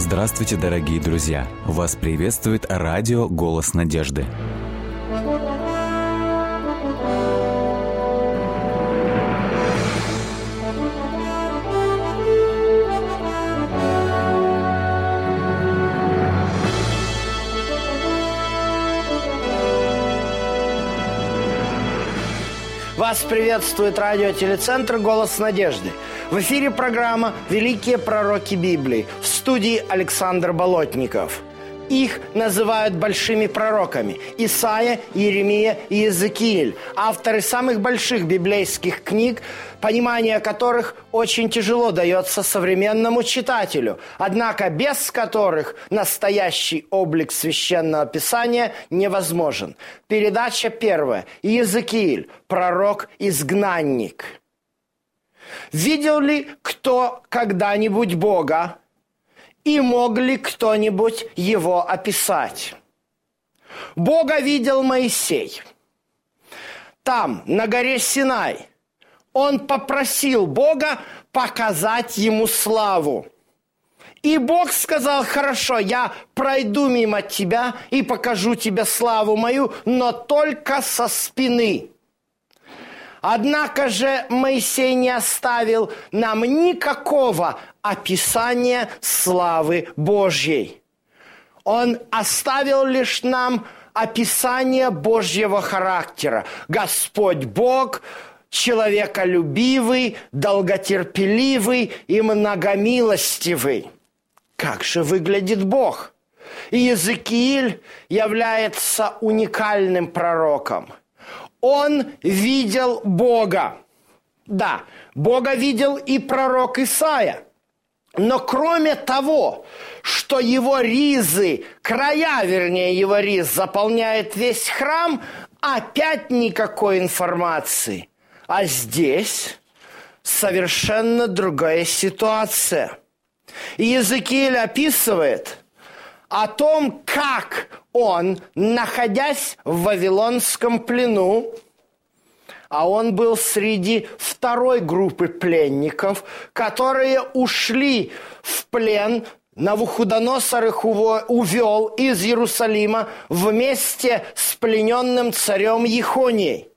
Здравствуйте, дорогие друзья! Вас приветствует радио «Голос надежды». Вас приветствует радиотелецентр «Голос надежды». В эфире программа «Великие пророки Библии» в студии Александр Болотников. Их называют большими пророками – Исаия, Иеремия и Иезекииль, авторы самых больших библейских книг, понимание которых очень тяжело дается современному читателю, однако без которых настоящий облик священного писания невозможен. Передача первая. Иезекииль, пророк-изгнанник – Видел ли кто когда-нибудь Бога? И мог ли кто-нибудь его описать? Бога видел Моисей. Там, на горе Синай, он попросил Бога показать ему славу. И Бог сказал, хорошо, я пройду мимо тебя и покажу тебе славу мою, но только со спины. Однако же Моисей не оставил нам никакого описания славы Божьей. Он оставил лишь нам описание Божьего характера. Господь Бог человеколюбивый, долготерпеливый и многомилостивый. Как же выглядит Бог? Иезекииль является уникальным пророком – он видел Бога. Да, Бога видел и пророк Исаия. Но кроме того, что его ризы, края, вернее, его риз заполняет весь храм, опять никакой информации. А здесь совершенно другая ситуация. И Языкииль описывает о том, как он, находясь в Вавилонском плену, а он был среди второй группы пленников, которые ушли в плен Навуходоносор их увел из Иерусалима вместе с плененным царем Ехонией.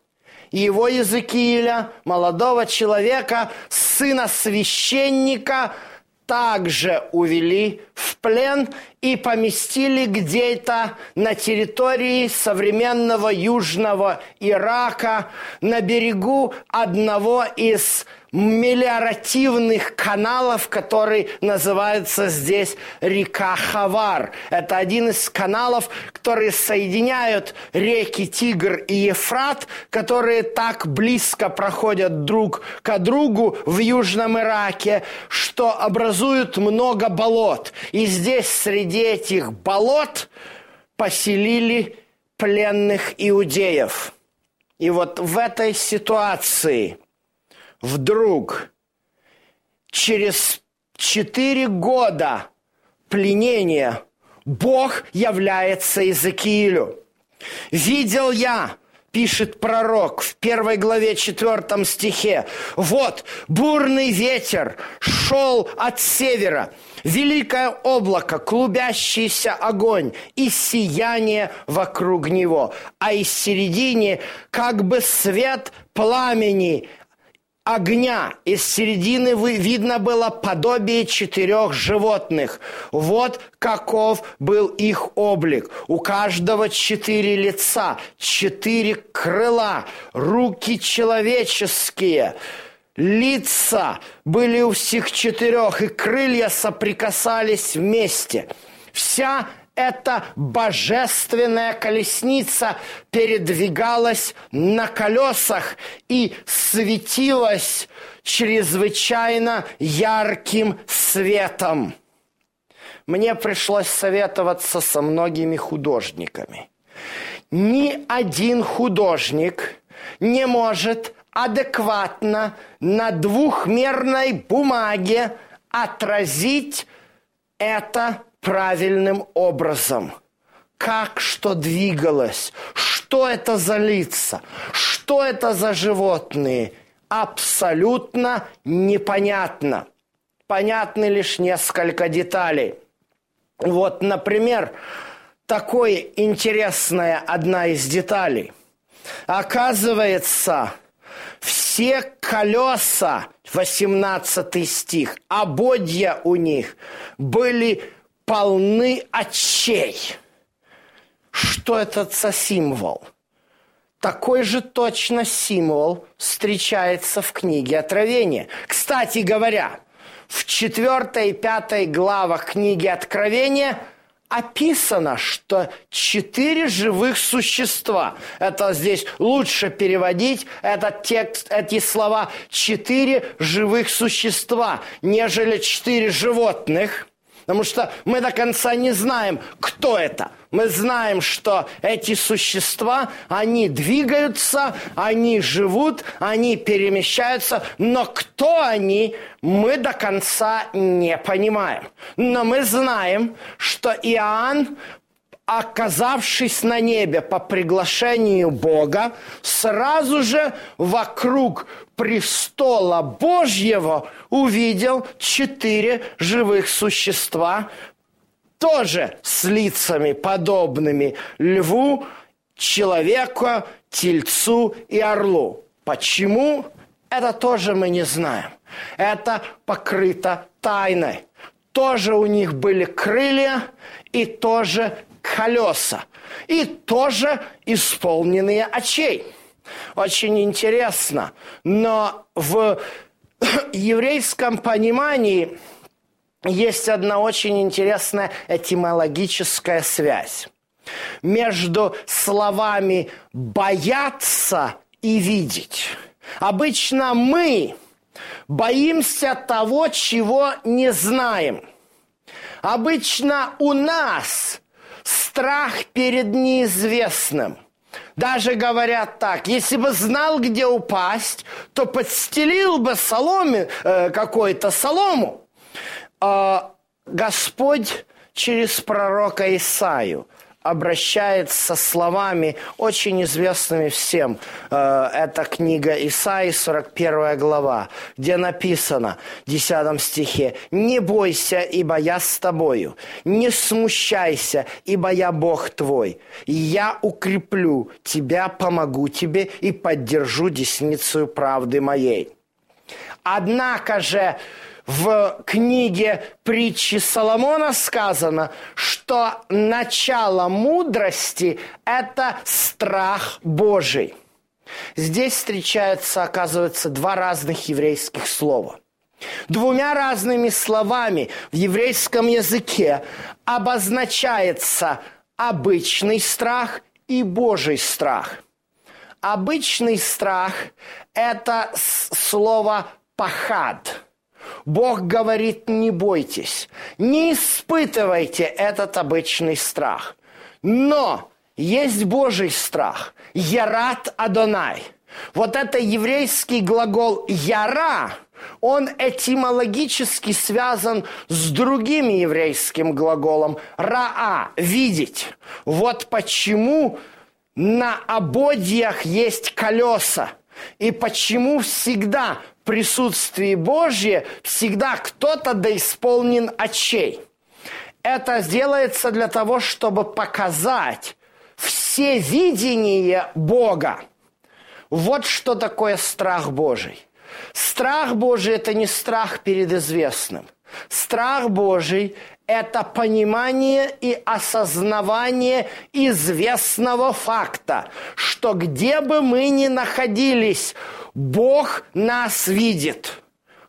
Его Языкииля, молодого человека, сына священника – также увели в плен и поместили где-то на территории современного Южного Ирака на берегу одного из мелиоративных каналов, который называется здесь река Хавар. Это один из каналов, которые соединяют реки Тигр и Ефрат, которые так близко проходят друг к другу в Южном Ираке, что образуют много болот. И здесь среди этих болот поселили пленных иудеев. И вот в этой ситуации – вдруг через четыре года пленения Бог является Иезекиилю. «Видел я, пишет пророк в первой главе четвертом стихе. Вот бурный ветер шел от севера, великое облако, клубящийся огонь и сияние вокруг него, а из середины как бы свет пламени огня. Из середины видно было подобие четырех животных. Вот каков был их облик. У каждого четыре лица, четыре крыла, руки человеческие – Лица были у всех четырех, и крылья соприкасались вместе. Вся эта божественная колесница передвигалась на колесах и светилась чрезвычайно ярким светом. Мне пришлось советоваться со многими художниками. Ни один художник не может адекватно на двухмерной бумаге отразить это правильным образом. Как что двигалось, что это за лица, что это за животные, абсолютно непонятно. Понятны лишь несколько деталей. Вот, например, такая интересная одна из деталей. Оказывается, все колеса, 18 стих, ободья у них были полны очей. Что это за символ? Такой же точно символ встречается в книге Откровения. Кстати говоря, в 4 и 5 главах книги Откровения описано, что четыре живых существа, это здесь лучше переводить, этот текст, эти слова, четыре живых существа, нежели четыре животных – Потому что мы до конца не знаем, кто это. Мы знаем, что эти существа, они двигаются, они живут, они перемещаются, но кто они, мы до конца не понимаем. Но мы знаем, что Иоанн оказавшись на небе по приглашению Бога, сразу же вокруг престола Божьего увидел четыре живых существа, тоже с лицами подобными льву, человеку, тельцу и орлу. Почему? Это тоже мы не знаем. Это покрыто тайной. Тоже у них были крылья и тоже колеса. И тоже исполненные очей. Очень интересно. Но в еврейском понимании есть одна очень интересная этимологическая связь между словами «бояться» и «видеть». Обычно мы боимся того, чего не знаем. Обычно у нас страх перед неизвестным. Даже говорят так, если бы знал, где упасть, то подстелил бы соломе, э, какой-то солому. Э, Господь через пророка Исаию обращается словами, очень известными всем. Э, это книга Исаи, 41 глава, где написано в 10 стихе «Не бойся, ибо я с тобою, не смущайся, ибо я Бог твой. Я укреплю тебя, помогу тебе и поддержу десницу правды моей». Однако же в книге притчи Соломона сказано, что начало мудрости – это страх Божий. Здесь встречаются, оказывается, два разных еврейских слова. Двумя разными словами в еврейском языке обозначается обычный страх и Божий страх. Обычный страх – это слово «пахад», Бог говорит, не бойтесь, не испытывайте этот обычный страх. Но есть Божий страх. Ярат Адонай. Вот это еврейский глагол «яра», он этимологически связан с другим еврейским глаголом «раа» – «видеть». Вот почему на ободьях есть колеса. И почему всегда присутствии Божье всегда кто-то да исполнен очей. Это делается для того, чтобы показать все видение Бога. Вот что такое страх Божий. Страх Божий – это не страх перед известным. Страх Божий – это понимание и осознавание известного факта, что где бы мы ни находились – Бог нас видит,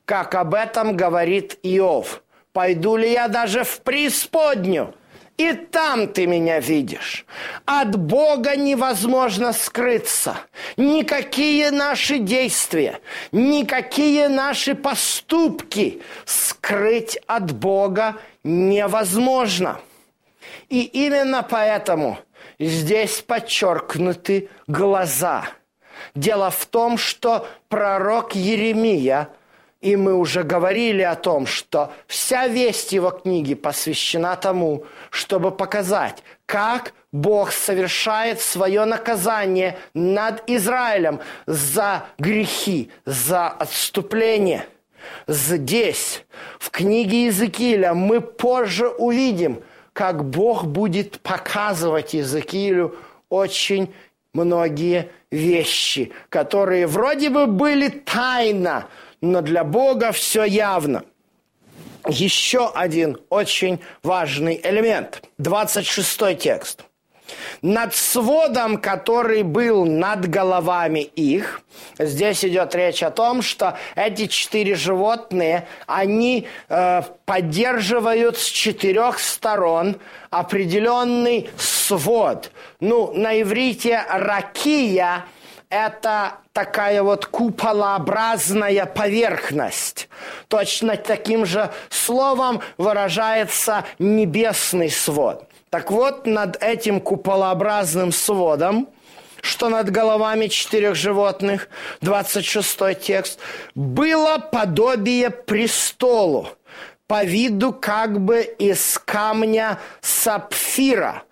как об этом говорит Иов. Пойду ли я даже в преисподнюю, и там ты меня видишь. От Бога невозможно скрыться. Никакие наши действия, никакие наши поступки скрыть от Бога невозможно. И именно поэтому здесь подчеркнуты глаза – Дело в том, что пророк Еремия, и мы уже говорили о том, что вся весть его книги посвящена тому, чтобы показать, как Бог совершает свое наказание над Израилем за грехи, за отступление. Здесь, в книге Иезекииля, мы позже увидим, как Бог будет показывать Иезекиилю очень многие вещи, которые вроде бы были тайно, но для Бога все явно. Еще один очень важный элемент. 26 текст – над сводом, который был над головами их. Здесь идет речь о том, что эти четыре животные, они э, поддерживают с четырех сторон определенный свод. Ну, на иврите ракия – это такая вот куполообразная поверхность. Точно таким же словом выражается небесный свод. Так вот, над этим куполообразным сводом, что над головами четырех животных, 26 текст, было подобие престолу, по виду как бы из камня сапфира.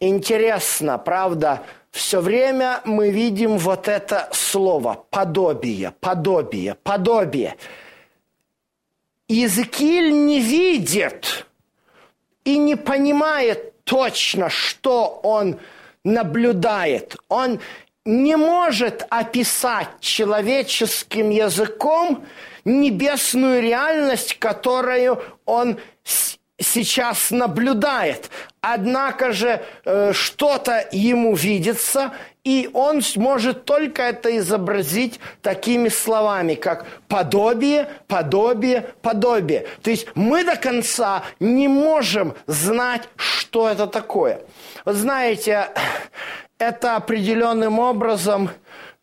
Интересно, правда, все время мы видим вот это слово «подобие», «подобие», «подобие». Иезекииль не видит – и не понимает точно, что он наблюдает. Он не может описать человеческим языком небесную реальность, которую он сейчас наблюдает. Однако же э, что-то ему видится, и он может только это изобразить такими словами, как подобие, подобие, подобие. То есть мы до конца не можем знать, что это такое. Вы знаете, это определенным образом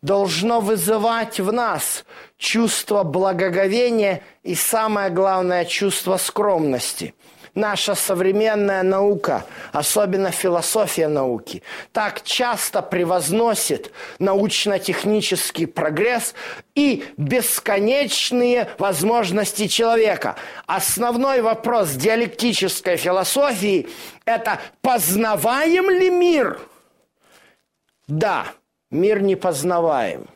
должно вызывать в нас чувство благоговения и самое главное чувство скромности – наша современная наука, особенно философия науки, так часто превозносит научно-технический прогресс и бесконечные возможности человека. Основной вопрос диалектической философии – это познаваем ли мир? Да, мир не познаваем.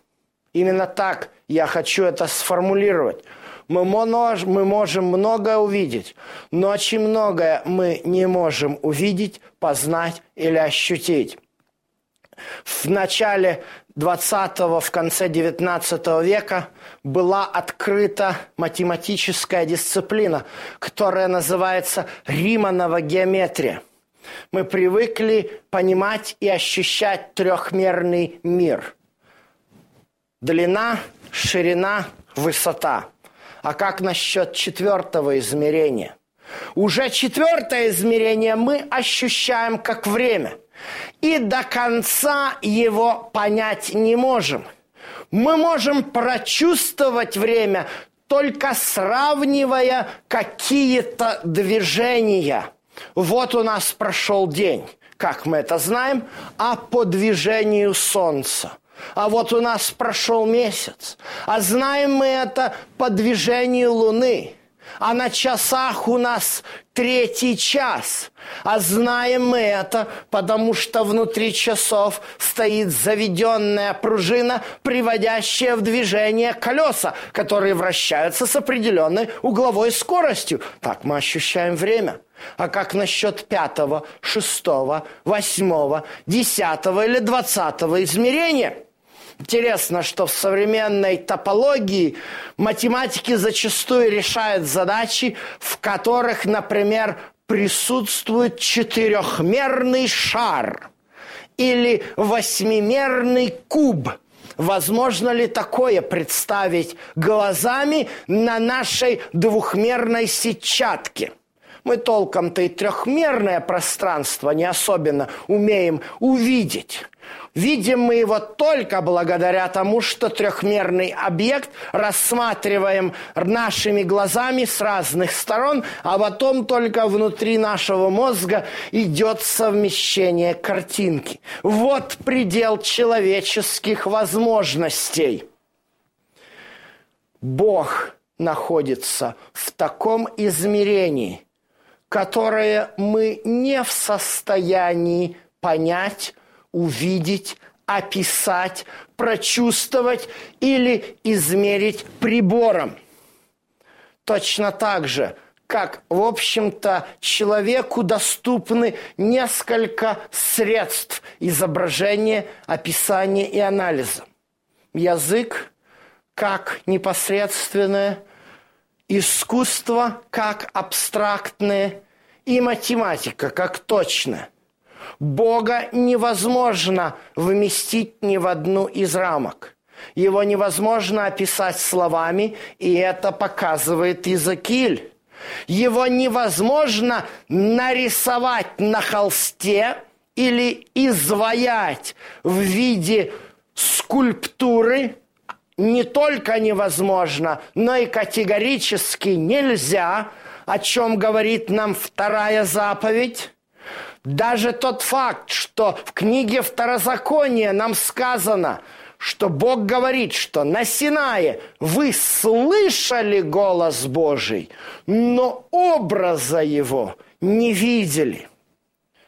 Именно так я хочу это сформулировать – мы, монож, мы можем многое увидеть, но очень многое мы не можем увидеть, познать или ощутить. В начале 20-го, в конце 19 века была открыта математическая дисциплина, которая называется Риманова геометрия. Мы привыкли понимать и ощущать трехмерный мир. Длина, ширина, высота – а как насчет четвертого измерения? Уже четвертое измерение мы ощущаем как время. И до конца его понять не можем. Мы можем прочувствовать время, только сравнивая какие-то движения. Вот у нас прошел день, как мы это знаем, а по движению Солнца. А вот у нас прошел месяц. А знаем мы это по движению Луны. А на часах у нас третий час. А знаем мы это, потому что внутри часов стоит заведенная пружина, приводящая в движение колеса, которые вращаются с определенной угловой скоростью. Так мы ощущаем время. А как насчет пятого, шестого, восьмого, десятого или двадцатого измерения – Интересно, что в современной топологии математики зачастую решают задачи, в которых, например, присутствует четырехмерный шар или восьмимерный куб. Возможно ли такое представить глазами на нашей двухмерной сетчатке? Мы толком-то и трехмерное пространство не особенно умеем увидеть. Видим мы его только благодаря тому, что трехмерный объект рассматриваем нашими глазами с разных сторон, а потом только внутри нашего мозга идет совмещение картинки. Вот предел человеческих возможностей. Бог находится в таком измерении, которое мы не в состоянии понять, увидеть, описать, прочувствовать или измерить прибором. Точно так же, как, в общем-то, человеку доступны несколько средств изображения, описания и анализа. Язык как непосредственное, искусство как абстрактное и математика как точное. Бога невозможно вместить ни в одну из рамок. Его невозможно описать словами, и это показывает Изакиль. Его невозможно нарисовать на холсте или изваять в виде скульптуры. Не только невозможно, но и категорически нельзя, о чем говорит нам вторая заповедь. Даже тот факт, что в книге Второзакония нам сказано – что Бог говорит, что на Синае вы слышали голос Божий, но образа его не видели.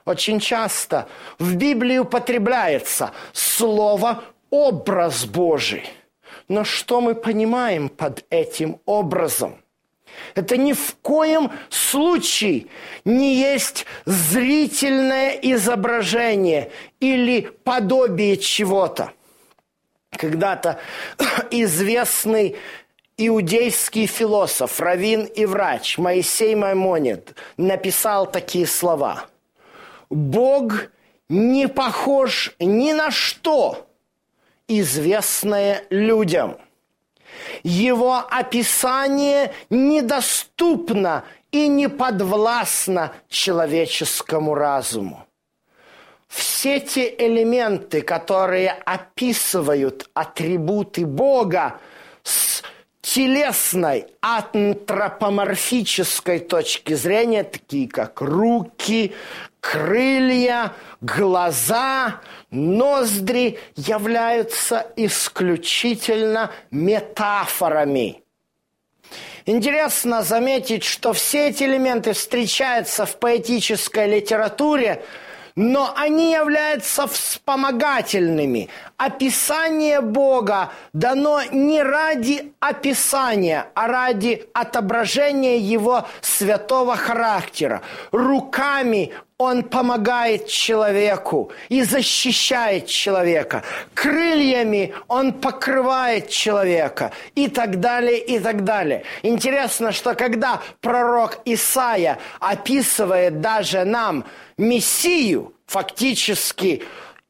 Очень часто в Библии употребляется слово «образ Божий». Но что мы понимаем под этим образом? Это ни в коем случае не есть зрительное изображение или подобие чего-то – когда-то известный иудейский философ, раввин и врач Моисей Маймонид написал такие слова. «Бог не похож ни на что, известное людям. Его описание недоступно и не подвластно человеческому разуму все те элементы, которые описывают атрибуты Бога с телесной, антропоморфической точки зрения, такие как руки, крылья, глаза, ноздри, являются исключительно метафорами. Интересно заметить, что все эти элементы встречаются в поэтической литературе – но они являются вспомогательными. Описание Бога дано не ради описания, а ради отображения Его святого характера. Руками он помогает человеку и защищает человека. Крыльями он покрывает человека и так далее, и так далее. Интересно, что когда пророк Исаия описывает даже нам Мессию, фактически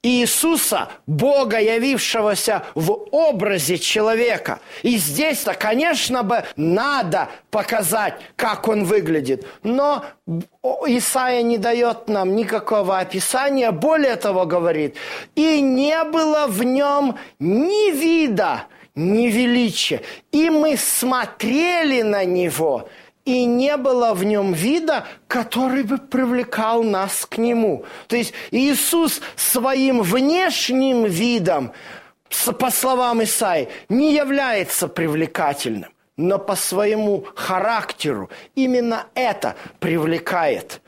Иисуса, Бога, явившегося в образе человека. И здесь-то, конечно бы, надо показать, как он выглядит. Но Исаия не дает нам никакого описания, более того говорит, и не было в нем ни вида, ни величия. И мы смотрели на него, и не было в нем вида, который бы привлекал нас к нему. То есть Иисус своим внешним видом, по словам Исаи, не является привлекательным, но по своему характеру именно это привлекает.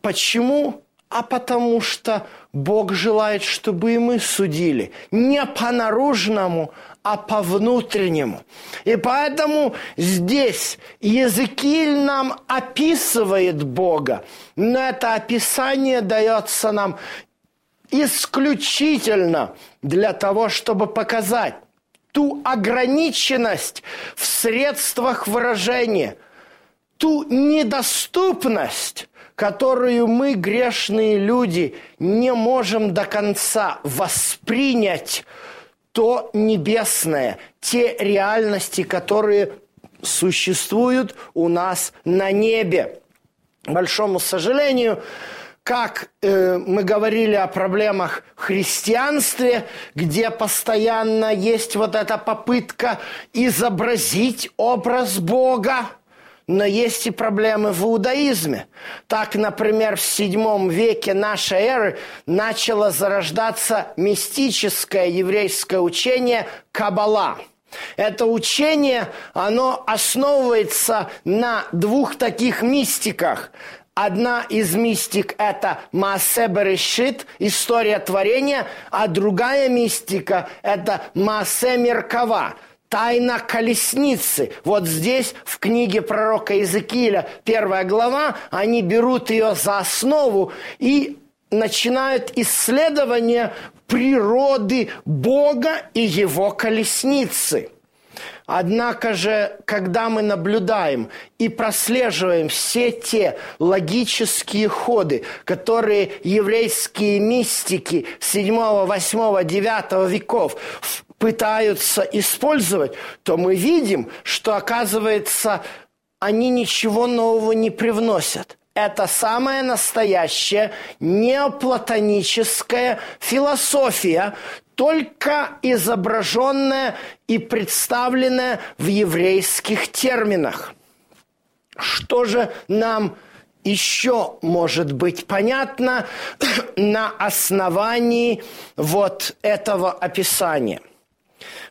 Почему? А потому что Бог желает, чтобы и мы судили не по наружному, а по внутреннему. И поэтому здесь Языкиль нам описывает Бога, но это описание дается нам исключительно для того, чтобы показать ту ограниченность в средствах выражения, ту недоступность, которую мы, грешные люди, не можем до конца воспринять то небесное, те реальности, которые существуют у нас на небе. К большому сожалению, как э, мы говорили о проблемах в христианстве, где постоянно есть вот эта попытка изобразить образ Бога, но есть и проблемы в иудаизме. Так, например, в VII веке нашей эры начало зарождаться мистическое еврейское учение Каббала. Это учение, оно основывается на двух таких мистиках. Одна из мистик – это Маасе Берешит, история творения, а другая мистика – это Маасе Меркава, тайна колесницы. Вот здесь, в книге пророка Иезекииля, первая глава, они берут ее за основу и начинают исследование природы Бога и его колесницы. Однако же, когда мы наблюдаем и прослеживаем все те логические ходы, которые еврейские мистики 7, 8, 9 веков пытаются использовать, то мы видим, что, оказывается, они ничего нового не привносят. Это самая настоящая неоплатоническая философия, только изображенная и представленная в еврейских терминах. Что же нам еще может быть понятно на основании вот этого описания –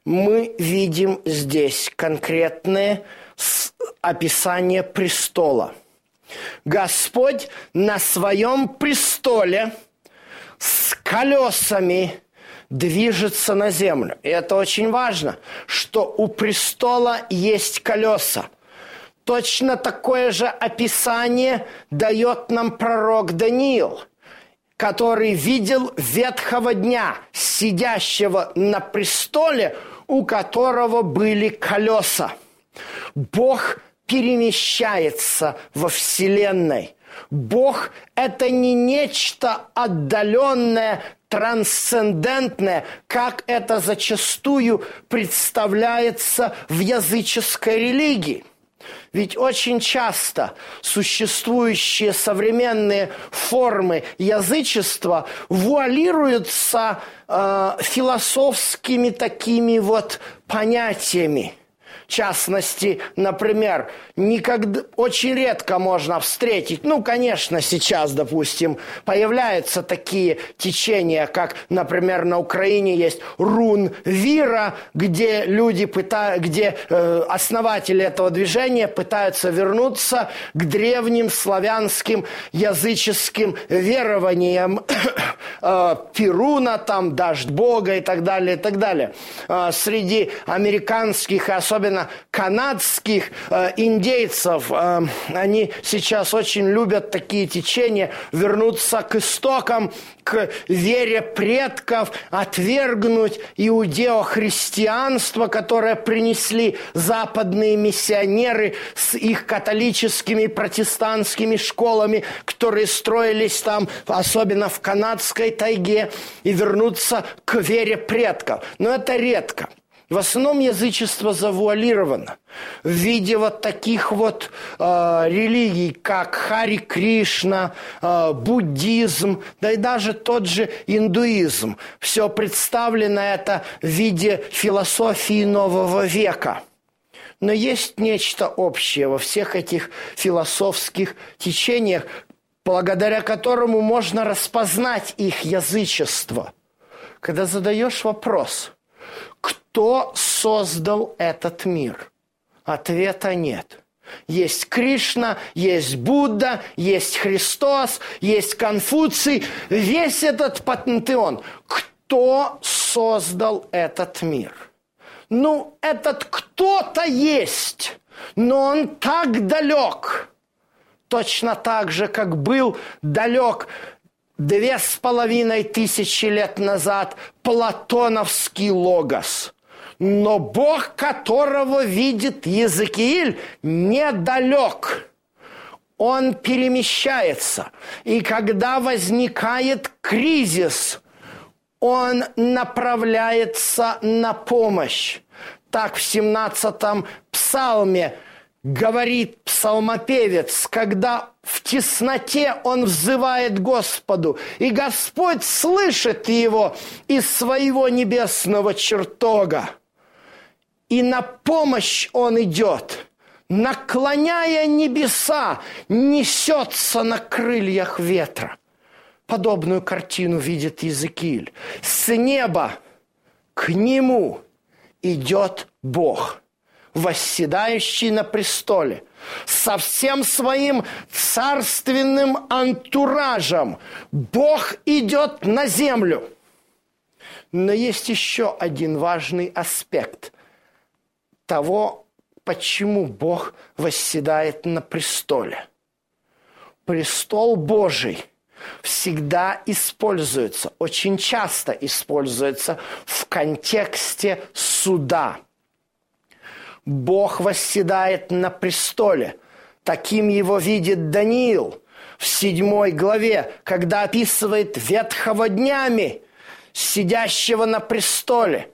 мы видим здесь конкретное описание престола. Господь на своем престоле с колесами движется на землю. И это очень важно, что у престола есть колеса. Точно такое же описание дает нам пророк Даниил – который видел ветхого дня, сидящего на престоле, у которого были колеса. Бог перемещается во Вселенной. Бог – это не нечто отдаленное, трансцендентное, как это зачастую представляется в языческой религии. Ведь очень часто существующие современные формы язычества вуалируются э, философскими такими вот понятиями – частности, например, никогда, очень редко можно встретить, ну, конечно, сейчас, допустим, появляются такие течения, как, например, на Украине есть рун Вира, где люди пытаются, где э, основатели этого движения пытаются вернуться к древним славянским языческим верованиям э, Перуна, там, дождь Бога и так далее, и так далее. Э, среди американских и особенно особенно канадских э, индейцев, э, они сейчас очень любят такие течения, вернуться к истокам, к вере предков, отвергнуть иудео-христианство, которое принесли западные миссионеры с их католическими протестантскими школами, которые строились там, особенно в канадской тайге, и вернуться к вере предков. Но это редко. В основном язычество завуалировано в виде вот таких вот э, религий, как Хари Кришна, э, буддизм, да и даже тот же индуизм. Все представлено это в виде философии нового века. Но есть нечто общее во всех этих философских течениях, благодаря которому можно распознать их язычество. Когда задаешь вопрос – кто создал этот мир? Ответа нет. Есть Кришна, есть Будда, есть Христос, есть Конфуций, весь этот пантеон. Кто создал этот мир? Ну, этот кто-то есть, но он так далек, точно так же, как был далек две с половиной тысячи лет назад платоновский логос. Но Бог, которого видит Езекииль, недалек. Он перемещается. И когда возникает кризис, он направляется на помощь. Так в 17-м псалме – говорит псалмопевец, когда в тесноте он взывает Господу, и Господь слышит его из своего небесного чертога. И на помощь он идет, наклоняя небеса, несется на крыльях ветра. Подобную картину видит Иезекииль. С неба к нему идет Бог – восседающий на престоле, со всем своим царственным антуражем. Бог идет на землю. Но есть еще один важный аспект. Того, почему Бог восседает на престоле. Престол Божий всегда используется, очень часто используется в контексте суда. Бог восседает на престоле. Таким его видит Даниил в седьмой главе, когда описывает ветхого днями, сидящего на престоле.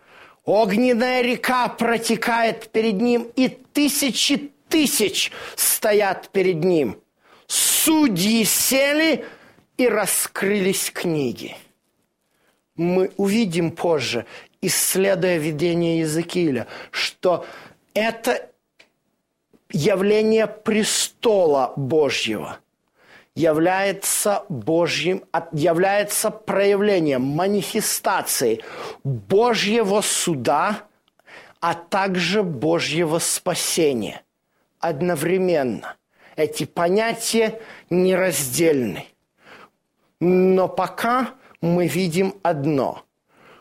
Огненная река протекает перед ним, и тысячи тысяч стоят перед ним. Судьи сели – и раскрылись книги. Мы увидим позже, исследуя видение Иезекииля, что это явление престола Божьего является Божьим, является проявлением, манифестацией Божьего суда, а также Божьего спасения. Одновременно. Эти понятия нераздельны. Но пока мы видим одно.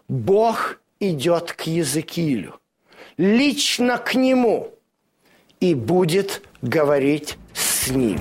Бог идет к Языкилю, лично к нему, и будет говорить с ним.